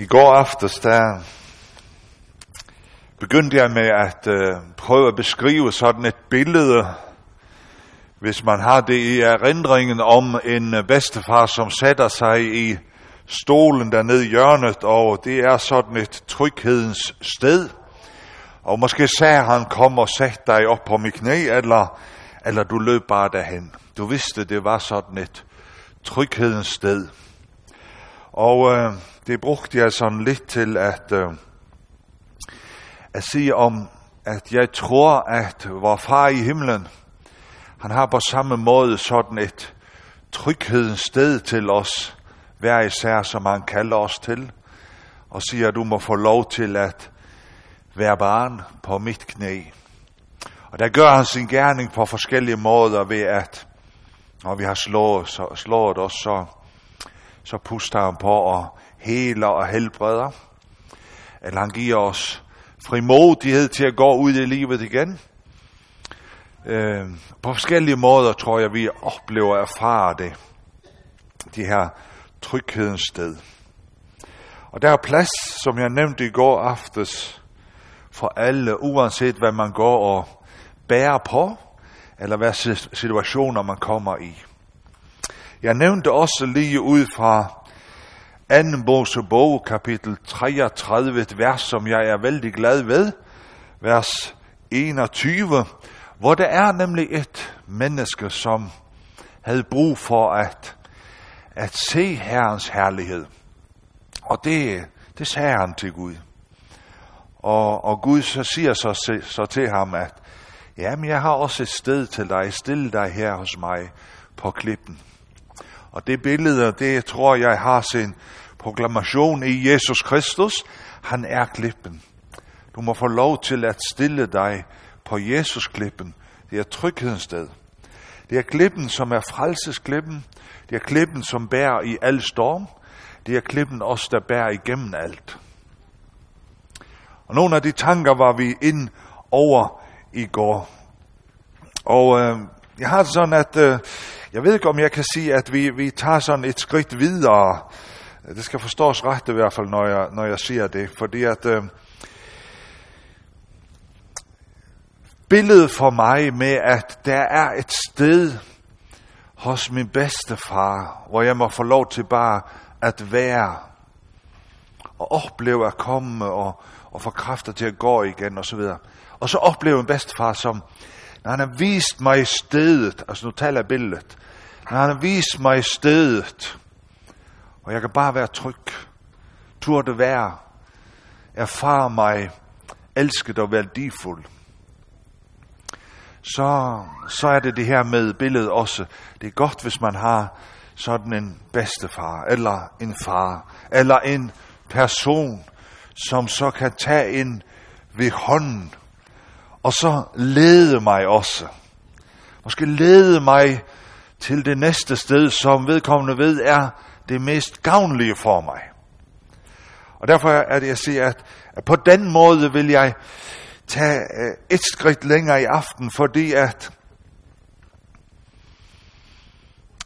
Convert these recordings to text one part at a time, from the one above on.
I går aftes, der begyndte jeg med at øh, prøve at beskrive sådan et billede, hvis man har det i erindringen om en bedstefar, som sætter sig i stolen dernede i hjørnet, og det er sådan et tryghedens sted. Og måske sagde han, kom og sæt dig op på mit knæ, eller, eller du løb bare derhen. Du vidste, det var sådan et tryghedens sted. Og øh, det brugte jeg sådan lidt til at, øh, at sige om, at jeg tror, at vor far i himlen, han har på samme måde sådan et tryghedens sted til os, hver især, som han kalder os til, og siger, at du må få lov til at være barn på mit knæ. Og der gør han sin gerning på forskellige måder ved at, når vi har slået, så, slået os, så, så puster han på og heler og helbreder. At han giver os frimodighed til at gå ud i livet igen. Øh, på forskellige måder tror jeg, vi oplever og erfarer det. De her tryghedens sted. Og der er plads, som jeg nævnte i går aftes, for alle, uanset hvad man går og bærer på, eller hvad situationer man kommer i. Jeg nævnte også lige ud fra 2. Mosebog, kapitel 33, et vers, som jeg er vældig glad ved, vers 21, hvor der er nemlig et menneske, som havde brug for at, at se Herrens herlighed. Og det, det sagde han til Gud. Og, og Gud så siger så, så til ham, at jamen jeg har også et sted til dig, stille dig her hos mig på klippen. Og det billede, det tror jeg har sin proklamation i Jesus Kristus. Han er klippen. Du må få lov til at stille dig på Jesus klippen. Det er tryghedens sted. Det er klippen, som er frelsesklippen. Det er klippen, som bærer i al storm. Det er klippen også, der bærer igennem alt. Og nogle af de tanker var vi ind over i går. Og øh, jeg har sådan, at øh, jeg ved ikke, om jeg kan sige, at vi, vi tager sådan et skridt videre. Det skal forstås ret i hvert fald, når jeg, når jeg siger det. Fordi at øh, billedet for mig med, at der er et sted hos min bedste far, hvor jeg må få lov til bare at være og opleve at komme og, og få kræfter til at gå igen og så videre. Og så opleve en bedstefar, som når han har vist mig stedet, altså nu taler jeg billedet, når han har vist mig stedet, og jeg kan bare være tryg, turde være, erfare mig elsket og værdifuld, så, så er det det her med billedet også. Det er godt, hvis man har sådan en bedstefar, eller en far, eller en person, som så kan tage en ved hånden, og så lede mig også. Måske lede mig til det næste sted, som vedkommende ved er det mest gavnlige for mig. Og derfor er det, jeg siger, at, at på den måde vil jeg tage øh, et skridt længere i aften, fordi at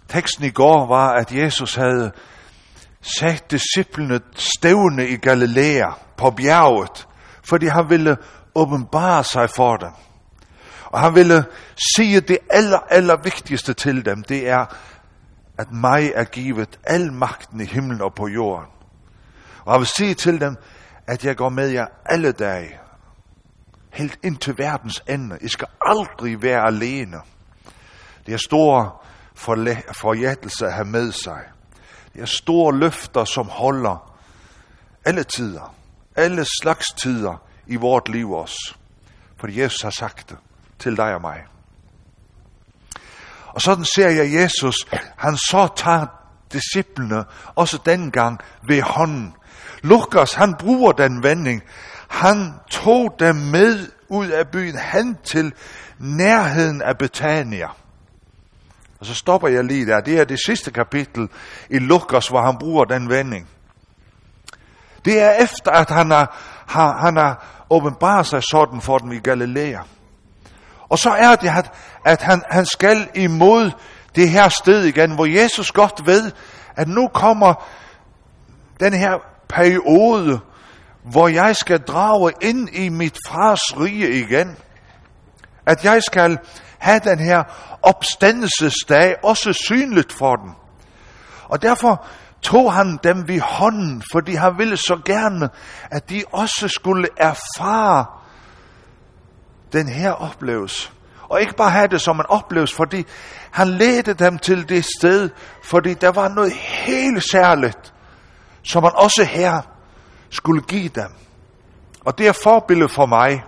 teksten i går var, at Jesus havde sat disciplene stævne i Galilea på bjerget, fordi han ville åbenbare sig for dem. Og han ville sige det aller, aller vigtigste til dem, det er, at mig er givet al magten i himlen og på jorden. Og han vil sige til dem, at jeg går med jer alle dage, helt ind til verdens ende. I skal aldrig være alene. Det er store forjættelse at have med sig. Det er store løfter, som holder alle tider, alle slags tider i vort liv også. For Jesus har sagt det til dig og mig. Og sådan ser jeg Jesus, han så tager disciplene, også dengang ved hånden. Lukas, han bruger den vending. Han tog dem med ud af byen, hen til nærheden af Betania. Og så stopper jeg lige der. Det er det sidste kapitel i Lukas, hvor han bruger den vending. Det er efter, at han har, har, han har åbenbaret sig sådan for dem i Galilea. Og så er det, at, at han, han skal imod det her sted igen, hvor Jesus godt ved, at nu kommer den her periode, hvor jeg skal drage ind i mit fars rige igen. At jeg skal have den her opstandelsesdag også synligt for dem. Og derfor tog han dem ved hånden, fordi han ville så gerne, at de også skulle erfare den her oplevelse. Og ikke bare have det som en oplevelse, fordi han ledte dem til det sted, fordi der var noget helt særligt, som han også her skulle give dem. Og det er forbillede for mig,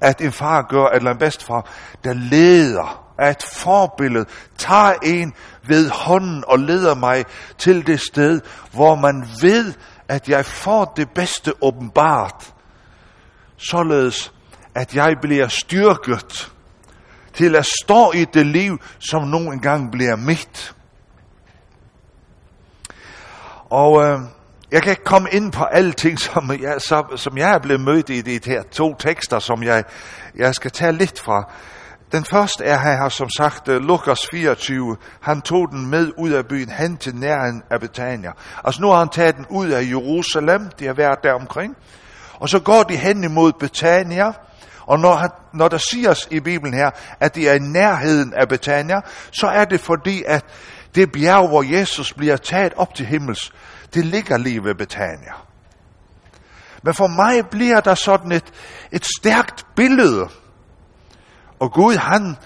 at en far gør, eller en bedstefar, der leder, er et forbillede, tager en ved hånden og leder mig til det sted, hvor man ved, at jeg får det bedste åbenbart, således at jeg bliver styrket til at stå i det liv, som nogle gang bliver mit. Og øh, jeg kan ikke komme ind på alle ting, som jeg, som, som jeg er blevet mødt i de her to tekster, som jeg, jeg skal tage lidt fra. Den første er her, som sagt, øh, Lukas 24. Han tog den med ud af byen, hen til nærheden af Betania. Altså nu har han taget den ud af Jerusalem, de har været der omkring. Og så går de hen imod Betania, og når, når der siges i Bibelen her, at de er i nærheden af Betania, så er det fordi, at det bjerg, hvor Jesus bliver taget op til himmels, det ligger lige ved Betania. Men for mig bliver der sådan et, et stærkt billede. Og Gud, han,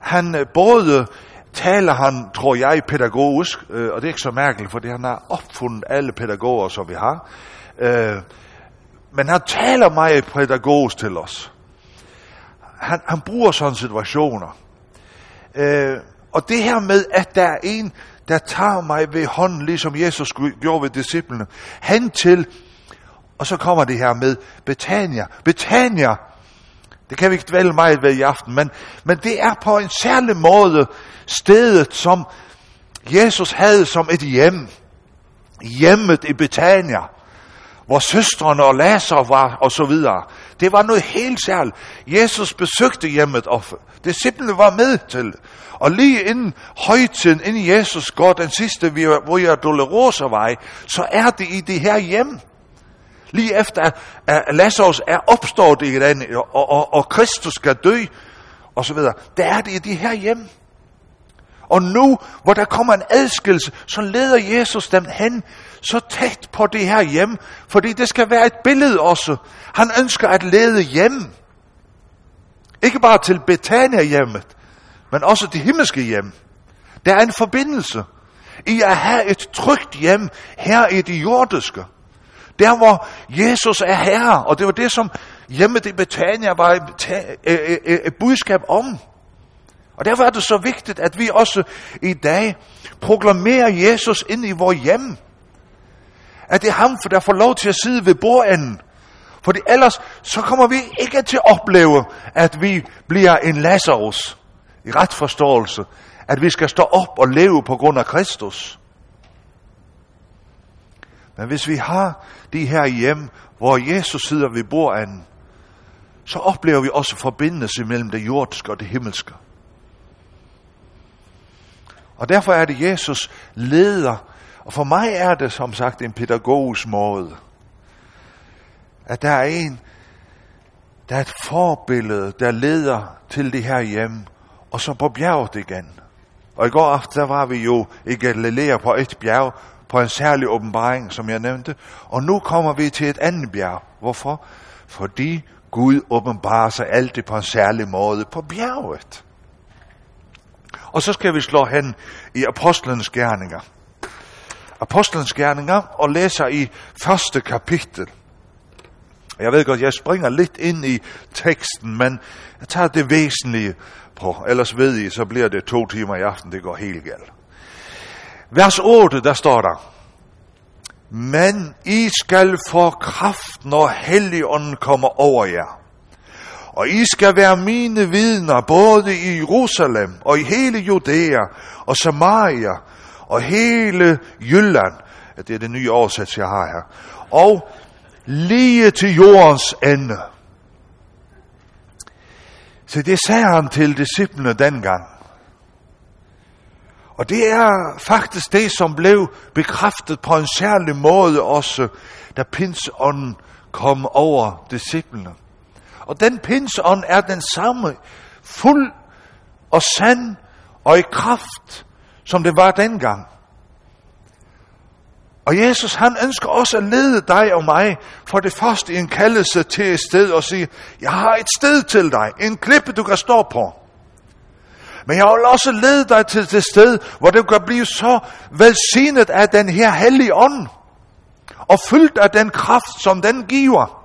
han øh, både taler han, tror jeg, pædagogisk, øh, og det er ikke så mærkeligt, for han har opfundet alle pædagoger, som vi har. Øh, men han taler meget pædagogisk til os. Han, han bruger sådan situationer. Øh, og det her med, at der er en, der tager mig ved hånden, ligesom Jesus gjorde ved disciplene, hen til, og så kommer det her med Betania. Betania, det kan vi ikke dvæle meget ved i aften, men, men det er på en særlig måde stedet, som Jesus havde som et hjem. Hjemmet i Betania, hvor søstrene og Lazar var, og så videre. Det var noget helt særligt. Jesus besøgte hjemmet, og disciplene var med til. Og lige inden højtiden, inden Jesus går den sidste, hvor jeg Dolorosa vej, så er det i det her hjem. Lige efter, at Lazarus er opstået igen, og, og, og Kristus skal dø, og så videre. Der er det i de her hjem. Og nu, hvor der kommer en adskillelse, så leder Jesus dem hen så tæt på det her hjem, fordi det skal være et billede også. Han ønsker at lede hjem. Ikke bare til Betania hjemmet, men også det himmelske hjem. Der er en forbindelse i at have et trygt hjem her i det jordiske. Der hvor Jesus er herre, og det var det, som hjemme i Betania var et budskab om. Og derfor er det så vigtigt, at vi også i dag proklamerer Jesus ind i vores hjem. At det er ham, der får lov til at sidde ved bordenden. Fordi ellers så kommer vi ikke til at opleve, at vi bliver en Lazarus i ret forståelse. At vi skal stå op og leve på grund af Kristus. Men hvis vi har de her hjem, hvor Jesus sidder ved bordanden, så oplever vi også forbindelse mellem det jordiske og det himmelske. Og derfor er det Jesus leder, og for mig er det som sagt en pædagogisk måde, at der er en, der er et forbillede, der leder til det her hjem, og så på bjerget igen. Og i går aften, der var vi jo i Galilea på et bjerg, på en særlig åbenbaring, som jeg nævnte. Og nu kommer vi til et andet bjerg. Hvorfor? Fordi Gud åbenbarer sig altid på en særlig måde på bjerget. Og så skal vi slå hen i Apostlenes Gerninger. Apostlenes Gerninger og læser i første kapitel. Jeg ved godt, jeg springer lidt ind i teksten, men jeg tager det væsentlige på. Ellers ved I, så bliver det to timer i aften, det går helt galt. Vers 8, der står der. Men I skal få kraft, når Helligånden kommer over jer. Og I skal være mine vidner, både i Jerusalem og i hele Judæa og Samaria og hele Jylland. Det er det nye oversættelse, jeg har her. Og lige til jordens ende. Så det sagde han til disciplene dengang. Og det er faktisk det, som blev bekræftet på en særlig måde også, da pinsånden kom over disciplene. Og den pinsånd er den samme, fuld og sand og i kraft, som det var dengang. Og Jesus, han ønsker også at lede dig og mig for det første i en kaldelse til et sted og sige, jeg har et sted til dig, en klippe du kan stå på. Men jeg vil også lede dig til det sted, hvor du kan blive så velsignet af den her hellige ånd. Og fyldt af den kraft, som den giver.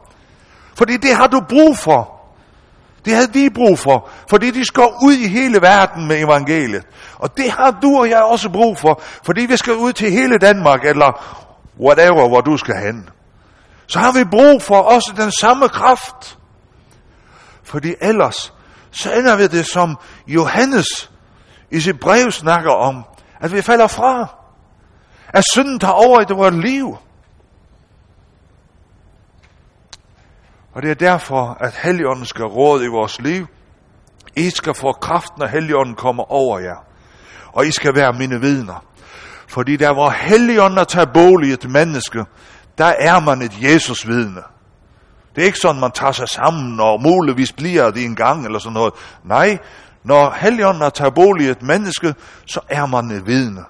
Fordi det har du brug for. Det havde de brug for, fordi de skal ud i hele verden med evangeliet. Og det har du og jeg også brug for, fordi vi skal ud til hele Danmark, eller whatever, hvor du skal hen. Så har vi brug for også den samme kraft. Fordi ellers, så ender vi det som Johannes i sit brev snakker om, at vi falder fra. At synden tager over i vores liv. Og det er derfor, at Helligånden skal råde i vores liv. I skal få kraft, når Helligånden kommer over jer. Og I skal være mine vidner. Fordi der hvor Helligånden tager bolig i et menneske, der er man et Jesus vidne. Det er ikke sådan, man tager sig sammen og muligvis bliver det en gang eller sådan noget. Nej, når Helligånden tager bolig i et menneske, så er man et vidne.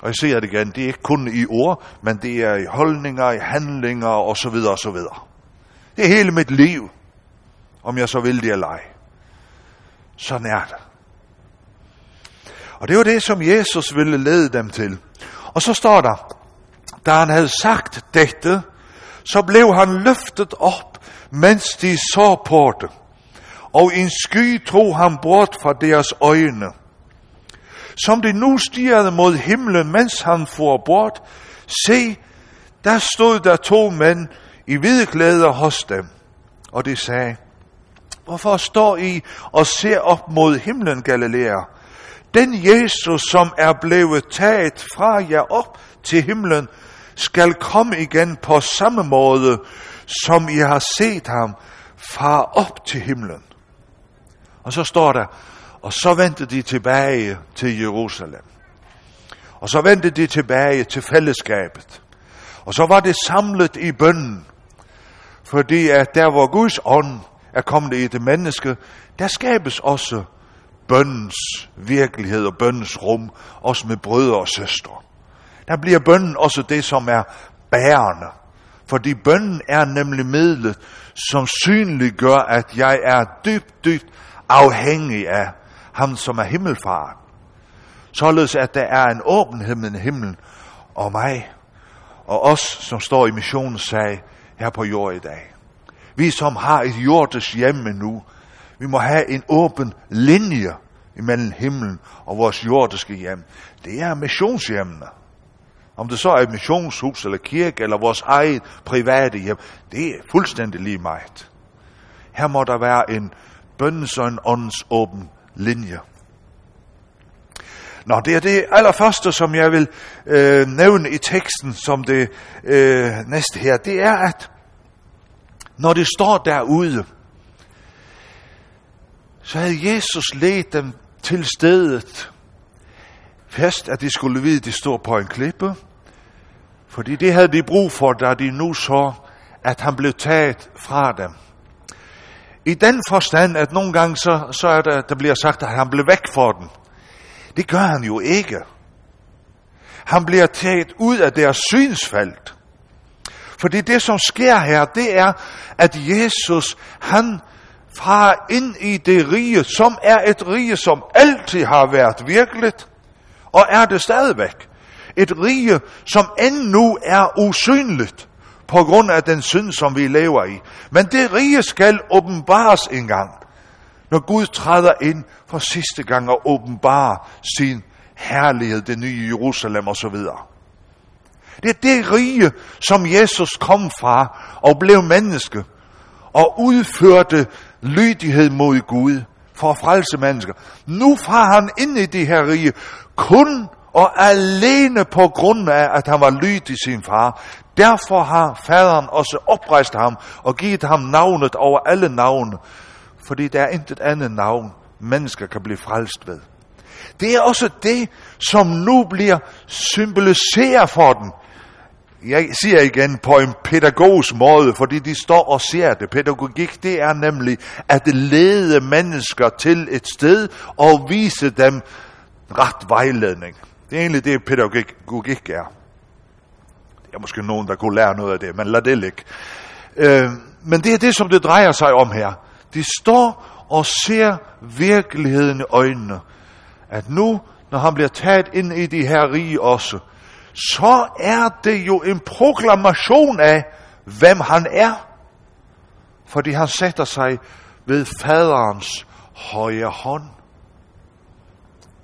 Og jeg ser det igen, det er ikke kun i ord, men det er i holdninger, i handlinger og så videre og så videre. Det er hele mit liv, om jeg så vil det eller ej. Sådan er det. Og det var det, som Jesus ville lede dem til. Og så står der, da han havde sagt dette, så blev han løftet op, mens de så på det. Og en sky tog ham bort fra deres øjne. Som de nu stirrede mod himlen, mens han for bort, se, der stod der to mænd i hvide klæder hos dem. Og de sagde, hvorfor står I og ser op mod himlen, Galilea? Den Jesus, som er blevet taget fra jer op til himlen, skal komme igen på samme måde, som I har set ham far op til himlen. Og så står der, og så vendte de tilbage til Jerusalem. Og så vendte de tilbage til fællesskabet. Og så var det samlet i bønden. Fordi at der hvor Guds ånd er kommet i det menneske, der skabes også bøndens virkelighed og bøndens rum, også med brødre og søstre. Der bliver bønden også det, som er bærende. Fordi bønden er nemlig midlet, som synliggør, at jeg er dybt, dybt afhængig af ham, som er himmelfar. Således at der er en åbenhed mellem himlen og mig, og os, som står i missionens sag her på jord i dag. Vi, som har et jordes hjemme nu, vi må have en åben linje imellem himlen og vores jordiske hjem. Det er missionshjemmene. Om det så er et missionshus eller kirke eller vores eget private hjem, det er fuldstændig lige meget. Her må der være en bøndens og en åndens åben linje. Nå, det er det allerførste, som jeg vil øh, nævne i teksten som det øh, næste her. Det er, at når det står derude, så havde Jesus ledt dem til stedet. Først, at de skulle vide, at de stod på en klippe. Fordi det havde de brug for, da de nu så, at han blev taget fra dem. I den forstand, at nogle gange så, så er der, der bliver sagt, at han blev væk for den. Det gør han jo ikke. Han bliver taget ud af deres synsfelt. Fordi det, som sker her, det er, at Jesus, han farer ind i det rige, som er et rige, som altid har været virkeligt, og er det stadigvæk. Et rige, som endnu er usynligt på grund af den synd, som vi lever i. Men det rige skal åbenbares engang, når Gud træder ind for sidste gang og åbenbarer sin herlighed, det nye Jerusalem osv. Det er det rige, som Jesus kom fra og blev menneske og udførte lydighed mod Gud for at frelse mennesker. Nu far han ind i det her rige kun og alene på grund af, at han var lydig sin far. Derfor har faderen også oprejst ham og givet ham navnet over alle navne, fordi der er intet andet navn, mennesker kan blive frelst ved. Det er også det, som nu bliver symboliseret for den. Jeg siger igen på en pædagogisk måde, fordi de står og ser det. Pædagogik, det er nemlig at lede mennesker til et sted og vise dem ret vejledning. Det er egentlig det, pædagogik er. Der er måske nogen, der kunne lære noget af det, men lad det ligge. Øh, men det er det, som det drejer sig om her. De står og ser virkeligheden i øjnene. At nu, når han bliver taget ind i de her rige også, så er det jo en proklamation af, hvem han er. Fordi han sætter sig ved faderens højre hånd.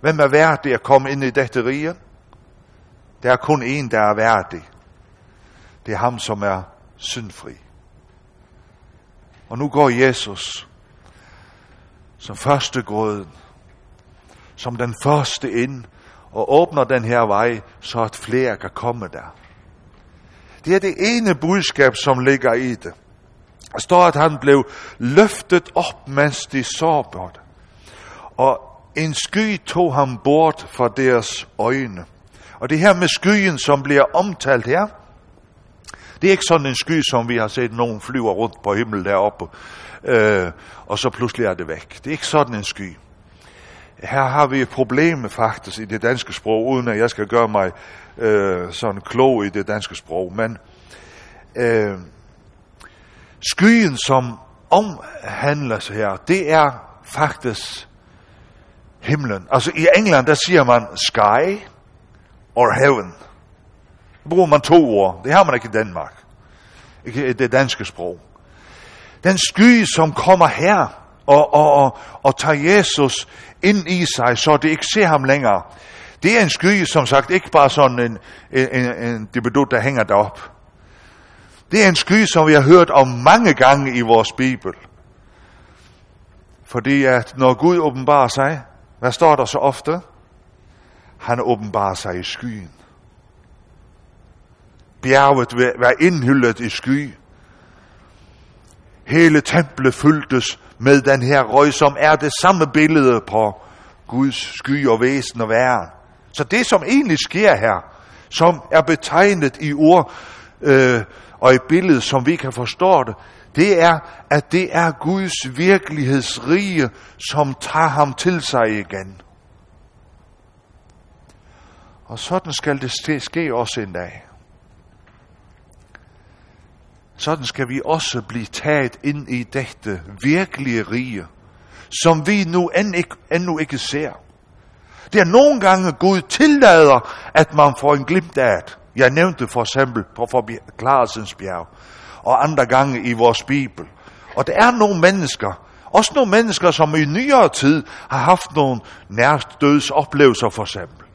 Hvem er værdig at komme ind i dette rige? Der er kun en, der er værdig. Det er ham, som er syndfri. Og nu går Jesus som første grøden, som den første ind, og åbner den her vej, så at flere kan komme der. Det er det ene budskab, som ligger i det. Der står, at han blev løftet op, mens de sårbart. Og en sky tog ham bort fra deres øjne. Og det her med skyen, som bliver omtalt her, det er ikke sådan en sky, som vi har set nogen flyver rundt på himmel deroppe, øh, og så pludselig er det væk. Det er ikke sådan en sky. Her har vi et problem faktisk i det danske sprog, uden at jeg skal gøre mig øh, sådan klog i det danske sprog. Men øh, skyen, som omhandles her, det er faktisk himlen. Altså i England, der siger man sky or heaven. Der bruger man to ord. Det har man ikke i Danmark. Ikke i det danske sprog. Den sky, som kommer her og, og, og, og tager Jesus ind i sig, så det ikke ser ham længere. Det er en sky, som sagt, ikke bare sådan en, en, en, en dibedut, der hænger derop. Det er en sky, som vi har hørt om mange gange i vores Bibel. Fordi at når Gud åbenbarer sig, hvad står der så ofte? Han åbenbarer sig i skyen. Bjerget vil være indhyllet i sky. Hele templet fyldtes med den her røg, som er det samme billede på Guds sky og væsen og væren. Så det, som egentlig sker her, som er betegnet i ord øh, og i billedet, som vi kan forstå det, det er, at det er Guds virkelighedsrige, som tager ham til sig igen. Og sådan skal det ske også en dag. Sådan skal vi også blive taget ind i dette virkelige rige, som vi nu end ikke, endnu ikke ser. Det er nogle gange Gud tillader, at man får en glimt af det. Jeg nævnte for eksempel på Klarelsens bjerg, og andre gange i vores Bibel. Og der er nogle mennesker, også nogle mennesker, som i nyere tid har haft nogle nærdødsoplevelser for eksempel.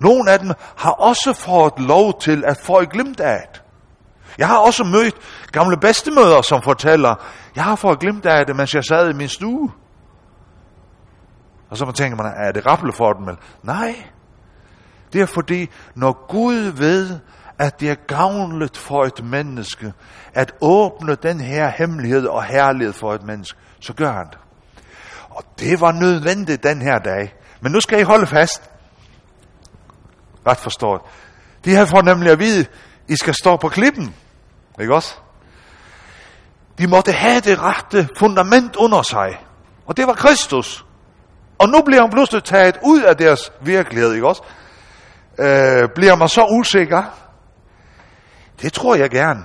Nogle af dem har også fået lov til at få et glimt af det. Jeg har også mødt gamle bedstemøder, som fortæller, jeg har fået glimt af det, mens jeg sad i min stue. Og så man tænker man, er det rappel for dem? Nej, det er fordi, når Gud ved, at det er gavnligt for et menneske, at åbne den her hemmelighed og herlighed for et menneske, så gør han det. Og det var nødvendigt den her dag. Men nu skal I holde fast. Ret forstået. De her får nemlig at vide, I skal stå på klippen. Ikke også? De måtte have det rette fundament under sig. Og det var Kristus. Og nu bliver han pludselig taget ud af deres virkelighed, ikke også? Øh, bliver man så usikker? Det tror jeg gerne.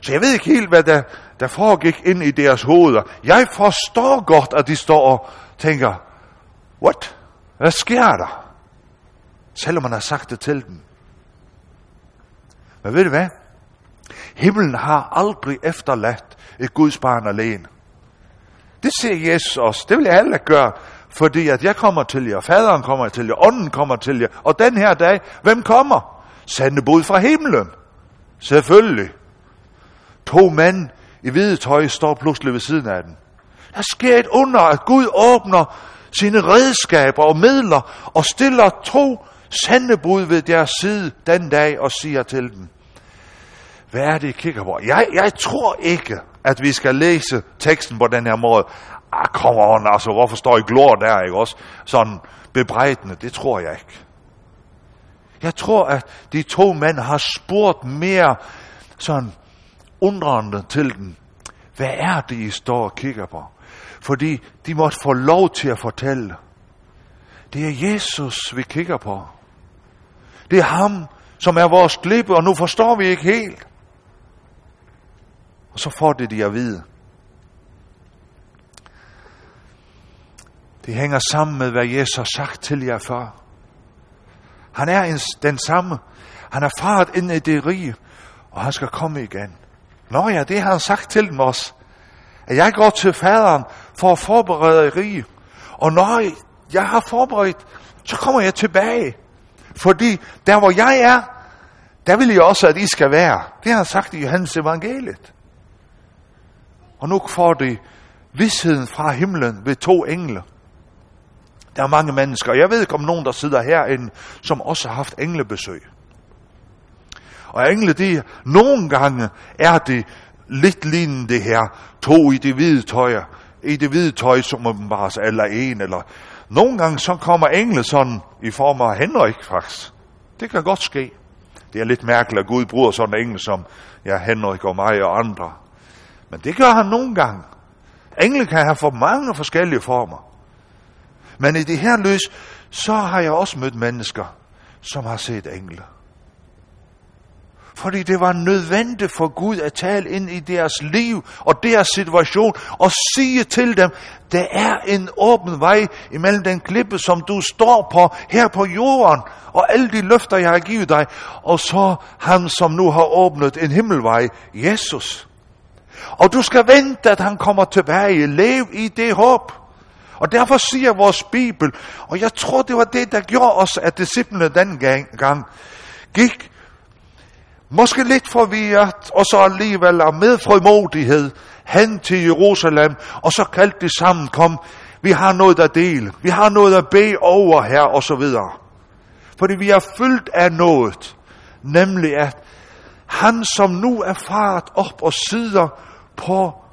Så jeg ved ikke helt, hvad der, der foregik ind i deres hoveder. Jeg forstår godt, at de står og tænker, what? Hvad sker der? Selvom man har sagt det til dem. Men ved du hvad? Himlen har aldrig efterladt et Guds barn alene. Det siger Jesus også. Det vil jeg alle gøre, fordi at jeg kommer til jer, faderen kommer til jer, ånden kommer til jer. Og den her dag, hvem kommer? Sande bud fra himlen. Selvfølgelig. To mænd i hvide tøj står pludselig ved siden af den. Der sker et under, at Gud åbner sine redskaber og midler og stiller to sendebud ved deres side den dag og siger til dem, hvad er det, I kigger på? Jeg, jeg tror ikke, at vi skal læse teksten på den her måde. Ah, come on, altså, hvorfor står I glor der, ikke også? Sådan bebrejdende, det tror jeg ikke. Jeg tror, at de to mænd har spurgt mere sådan undrende til den. Hvad er det, I står og kigger på? Fordi de måtte få lov til at fortælle. Det er Jesus, vi kigger på. Det er ham, som er vores klippe, og nu forstår vi ikke helt. Og så får det de at vide. Det hænger sammen med, hvad Jesus har sagt til jer før. Han er en, den samme. Han er faret ind i det rige, og han skal komme igen. Nå ja, det har han sagt til dem også. At jeg går til faderen for at forberede rige. Og når jeg har forberedt, så kommer jeg tilbage. Fordi der hvor jeg er, der vil jeg også, at I skal være. Det har han sagt i Johannes evangeliet. Og nu får de vidsheden fra himlen ved to engle. Der er mange mennesker. Jeg ved ikke om nogen, der sidder herinde, som også har haft englebesøg. Og engle, de, nogle gange er det lidt lignende det her, to i det hvide tøj, i det hvide tøj, som bare eller en, eller nogle gange så kommer engle sådan i form af Henrik faktisk. Det kan godt ske. Det er lidt mærkeligt, at Gud bruger sådan en engel som ja, Henrik og mig og andre. Men det gør han nogle gange. Engle kan have for mange forskellige former. Men i det her lys, så har jeg også mødt mennesker, som har set engle. Fordi det var nødvendigt for Gud at tale ind i deres liv og deres situation og sige til dem, der er en åben vej imellem den klippe, som du står på her på jorden, og alle de løfter, jeg har givet dig, og så han, som nu har åbnet en himmelvej, Jesus. Og du skal vente, at han kommer tilbage. Lev i det håb. Og derfor siger vores Bibel, og jeg tror, det var det, der gjorde os, at disciplene den gang gik. Måske lidt forvirret, og så alligevel og med frimodighed hen til Jerusalem, og så kaldte de sammen, kom, vi har noget at dele, vi har noget at bede over her, og så videre. Fordi vi er fyldt af noget, nemlig at han, som nu er faret op og sidder på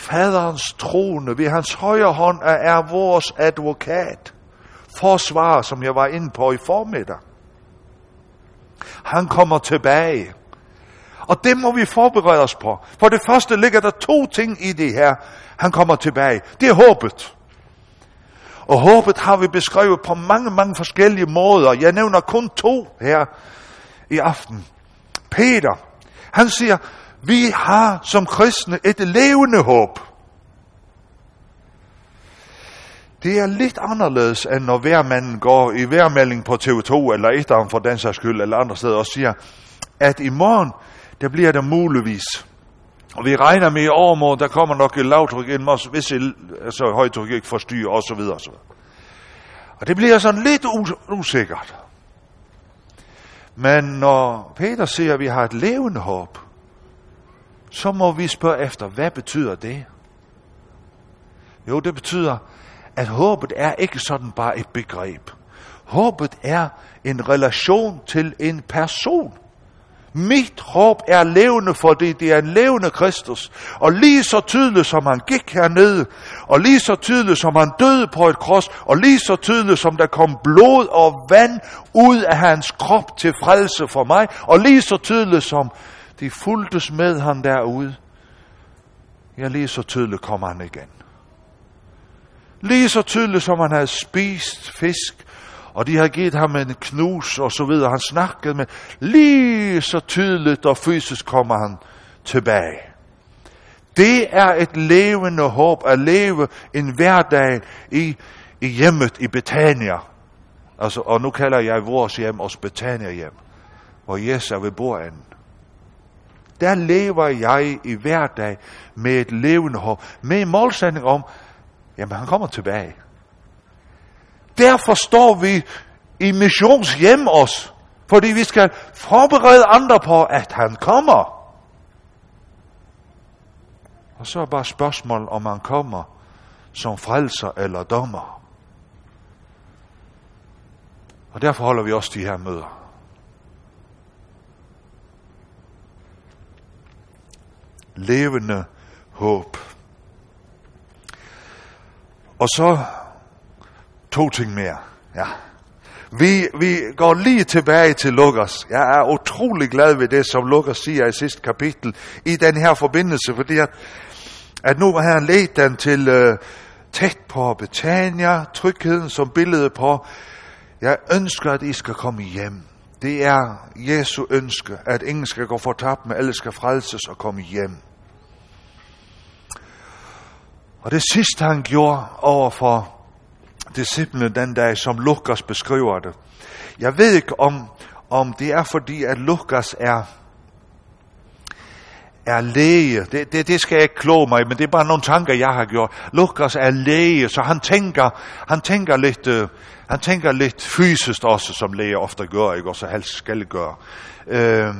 faderens trone ved hans højre hånd, er vores advokat. Forsvar, som jeg var inde på i formiddag. Han kommer tilbage. Og det må vi forberede os på. For det første ligger der to ting i det her. Han kommer tilbage. Det er håbet. Og håbet har vi beskrevet på mange, mange forskellige måder. Jeg nævner kun to her i aften. Peter, han siger, vi har som kristne et levende håb. Det er lidt anderledes, end når hver mand går i værmelding på TV2, eller et af for den sags skyld, eller andre steder, og siger, at i morgen, der bliver der muligvis. Og vi regner med i overmorgen, der kommer nok et lavtryk ind, hvis altså, højtryk ikke forstyrrer, og så videre, og så videre. Og det bliver sådan lidt usikkert. Men når Peter siger, at vi har et levende håb, så må vi spørge efter, hvad betyder det? Jo, det betyder, at håbet er ikke sådan bare et begreb. Håbet er en relation til en person. Mit håb er levende, fordi det er en levende Kristus. Og lige så tydeligt som han gik hernede, og lige så tydeligt som han døde på et kors, og lige så tydeligt som der kom blod og vand ud af hans krop til frelse for mig, og lige så tydeligt som de fuldtes med han derude, ja lige så tydeligt kommer han igen. Lige så tydeligt som han havde spist fisk, og de har givet ham en knus og så videre. Han snakkede med, lige så tydeligt og fysisk kommer han tilbage. Det er et levende håb at leve en hverdag i, i hjemmet i Betania. Altså, og nu kalder jeg vores hjem også Betania hjem, hvor Jesus er ved bordenden. Der lever jeg i hverdag med et levende håb, med en målsætning om, Jamen, han kommer tilbage. Derfor står vi i missionshjem os, fordi vi skal forberede andre på, at han kommer. Og så er bare spørgsmålet, om han kommer som frelser eller dommer. Og derfor holder vi også de her møder. Levende håb. Og så to ting mere. Ja. Vi, vi går lige tilbage til Lukas. Jeg er utrolig glad ved det, som Lukas siger i sidste kapitel i den her forbindelse, fordi at, at nu har han ledt den til uh, tæt på Betania, trygheden som billede på, jeg ønsker, at I skal komme hjem. Det er Jesu ønske, at ingen skal gå fortabt, men alle skal frelses og komme hjem. Og det sidste han gjorde over for disciplene den dag, som Lukas beskriver det. Jeg ved ikke, om, om det er fordi, at Lukas er, er læge. Det, det, det skal jeg ikke kloge mig, men det er bare nogle tanker, jeg har gjort. Lukas er læge, så han tænker, han tænker lidt... Øh, han tænker lidt fysisk også, som læger ofte gør, ikke? og så helst skal gøre. Øh,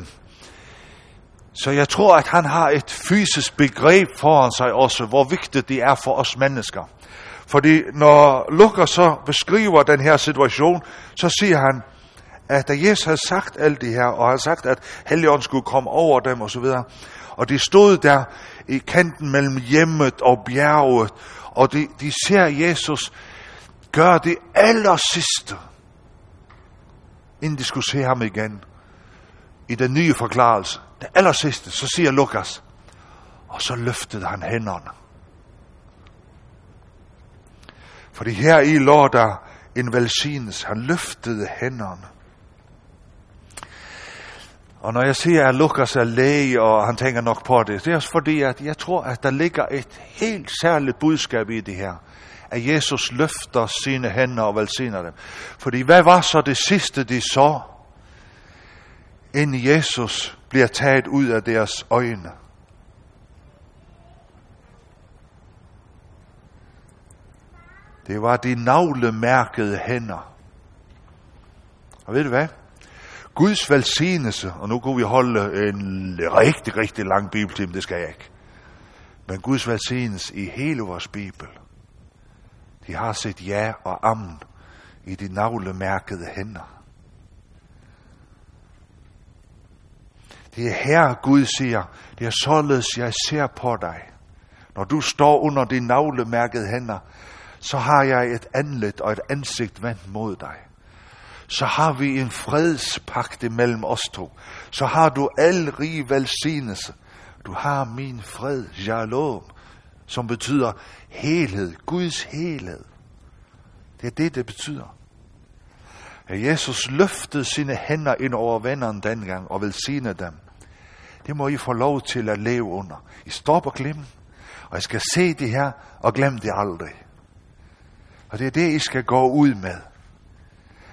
så jeg tror, at han har et fysisk begreb foran sig også, hvor vigtigt det er for os mennesker. Fordi når Lukas så beskriver den her situation, så siger han, at da Jesus havde sagt alt det her, og har sagt, at Helligånden skulle komme over dem osv., og de stod der i kanten mellem hjemmet og bjerget, og de, de ser Jesus gør det aller sidste, inden de skulle se ham igen, i den nye forklarelse, det aller sidste, så siger Lukas, og så løftede han hænderne. Fordi her i lå der en velsignelse. Han løftede hænderne. Og når jeg siger, at Lukas er læge, og han tænker nok på det, det er også fordi, at jeg tror, at der ligger et helt særligt budskab i det her at Jesus løfter sine hænder og velsigner dem. Fordi hvad var så det sidste, de så, En Jesus bliver taget ud af deres øjne? Det var de navlemærkede hænder. Og ved du hvad? Guds velsignelse, og nu kunne vi holde en rigtig, rigtig lang bibeltime, det skal jeg ikke. Men Guds velsignelse i hele vores bibel, de har set ja og amen i de navlemærkede hænder. Det er her Gud siger, det er således jeg ser på dig. Når du står under de navlemærkede hænder, så har jeg et anlet og et ansigt vendt mod dig. Så har vi en fredspagt mellem os to. Så har du al rig velsignelse. Du har min fred, shalom, som betyder helhed, Guds helhed. Det er det, det betyder. At Jesus løftede sine hænder ind over vennerne dengang og velsignede dem. Det må I få lov til at leve under. I står på glim, og I skal se det her og glem det aldrig. Og det er det, I skal gå ud med.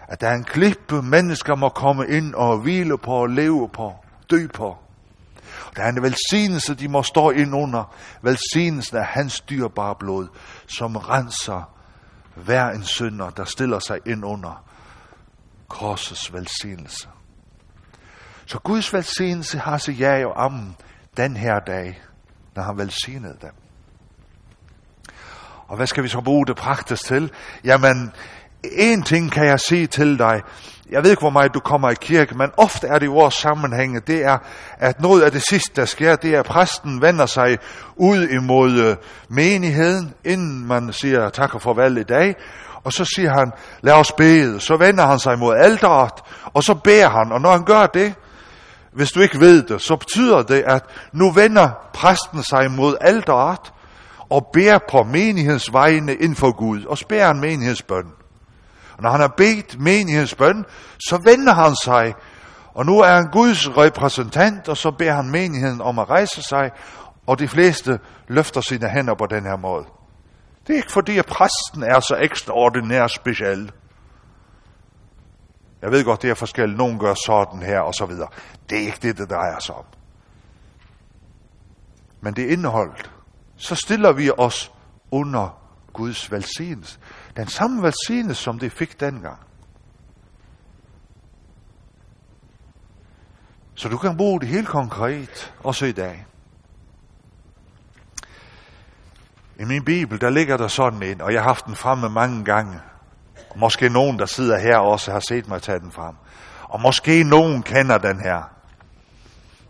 At der er en klippe, mennesker må komme ind og hvile på og leve på, dø på. Der er en velsignelse, de må stå ind under. Velsignelsen af hans dyrbare blod, som renser hver en synder, der stiller sig ind under korsets velsignelse. Så Guds velsignelse har sig ja og am den her dag, når han velsignede dem. Og hvad skal vi så bruge det praktisk til? Jamen, en ting kan jeg sige til dig. Jeg ved ikke, hvor meget du kommer i kirke, men ofte er det i vores sammenhænge, det er, at noget af det sidste, der sker, det er, at præsten vender sig ud imod øh, menigheden, inden man siger tak og farvel i dag, og så siger han, lad os bede. Så vender han sig mod alderet, og så beder han, og når han gør det, hvis du ikke ved det, så betyder det, at nu vender præsten sig mod alderet, og beder på menighedens vegne ind for Gud, og spærer en menighedsbøn. Og når han har bedt menighedsbøn, så vender han sig, og nu er han Guds repræsentant, og så beder han menigheden om at rejse sig, og de fleste løfter sine hænder på den her måde. Det er ikke fordi, at præsten er så ekstraordinær speciel. Jeg ved godt, det er forskelligt. Nogen gør sådan her, og så videre. Det er ikke det, det drejer sig om. Men det er indholdet. Så stiller vi os under Guds velsignelse. Den samme velsignelse, som det fik dengang. Så du kan bruge det helt konkret, også i dag. I min bibel, der ligger der sådan en, og jeg har haft den fremme mange gange. Og måske nogen, der sidder her også, har set mig tage den frem. Og måske nogen kender den her.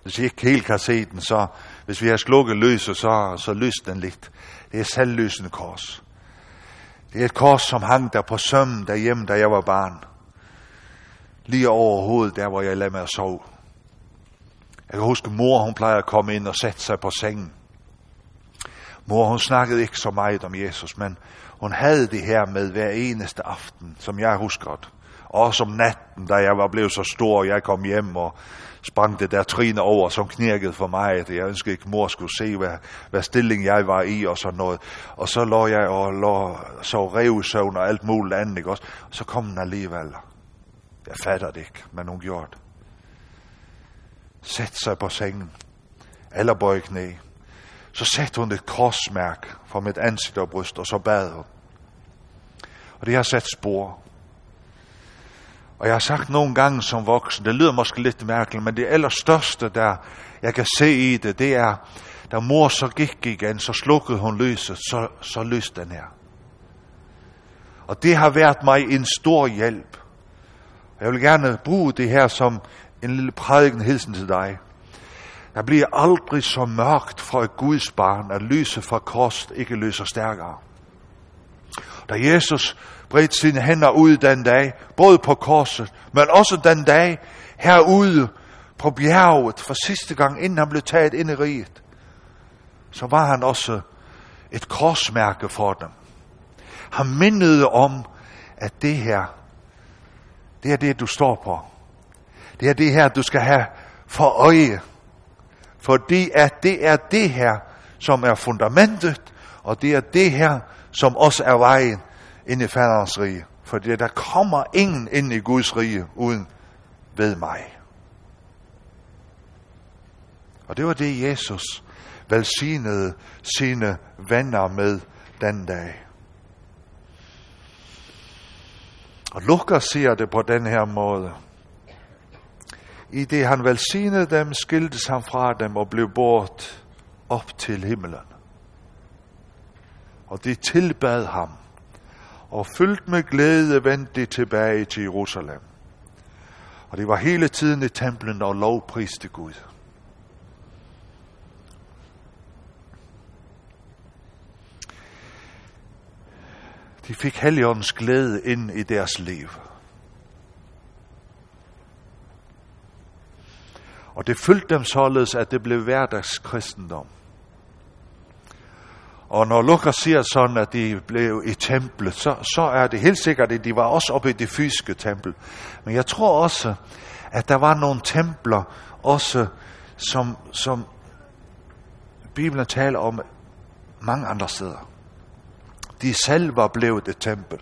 Hvis I ikke helt kan se den, så hvis vi har slukket løse, så, så løs den lidt. Det er selvløsende kors. Det er et kors, som hang der på sømmen derhjemme, da jeg var barn. Lige over hovedet, der hvor jeg lagde mig at sove. Jeg kan huske, mor hun plejer at komme ind og sætte sig på sengen. Mor hun snakkede ikke så meget om Jesus, men hun havde det her med hver eneste aften, som jeg husker det. Også om natten, da jeg var blevet så stor, og jeg kom hjem og sprang det der trine over, som knirkede for mig, jeg ønskede ikke, mor skulle se, hvad, hvad stilling jeg var i og sådan noget. Og så lå jeg og lå, så revsøvn og alt muligt andet, ikke også? Og så kom den alligevel. Jeg fatter det ikke, men hun gjorde det. Sæt sig på sengen. Eller bøj knæ. Så satte hun et korsmærk fra mit ansigt og bryst, og så bad hun. Og det har sat spor. Og jeg har sagt nogle gange som voksen, det lyder måske lidt mærkeligt, men det allerstørste, der jeg kan se i det, det er, da mor så gik igen, så slukkede hun lyset, så, så lyste den her. Og det har været mig en stor hjælp. Jeg vil gerne bruge det her som en lille prædiken hilsen til dig. Der bliver aldrig så mørkt for et Guds barn, at lyset fra kost ikke lyser stærkere. Da Jesus bredte sine hænder ud den dag, både på korset, men også den dag herude på bjerget, for sidste gang, inden han blev taget ind i riget, så var han også et korsmærke for dem. Han mindede om, at det her, det er det, du står på. Det er det her, du skal have for øje. Fordi at det er det her, som er fundamentet, og det er det her, som også er vejen ind i faderens rige. Fordi der kommer ingen ind i Guds rige uden ved mig. Og det var det, Jesus velsignede sine venner med den dag. Og Lukas siger det på den her måde. I det han velsignede dem, skiltes han fra dem og blev bort op til himmelen. Og de tilbad ham, og fyldt med glæde vendte de tilbage til Jerusalem. Og det var hele tiden i templen og lovpriste Gud. De fik Helligåndens glæde ind i deres liv. Og det fyldte dem således, at det blev hverdagskristendom. Og når Lukas siger sådan, at de blev i templet, så, så er det helt sikkert, at de var også oppe i det fysiske tempel. Men jeg tror også, at der var nogle templer, også som, som Bibelen taler om mange andre steder. De selv var blevet et tempel.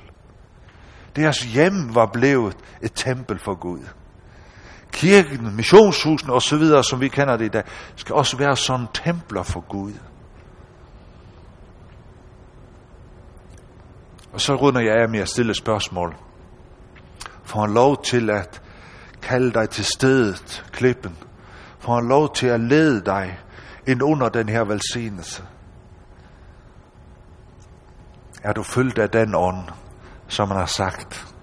Deres hjem var blevet et tempel for Gud kirken, missionshusene osv., som vi kender det i dag, skal også være sådan templer for Gud. Og så runder jeg af med at stille spørgsmål. Får han lov til at kalde dig til stedet, klippen? Får han lov til at lede dig ind under den her velsignelse? Er du fyldt af den ånd, som man har sagt,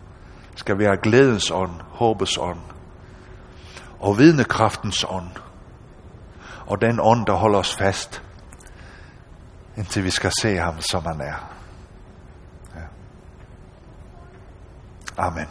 skal være glædens ånd, håbets ånd, og vidnekraftens ånd. Og den ånd, der holder os fast, indtil vi skal se ham, som han er. Ja. Amen.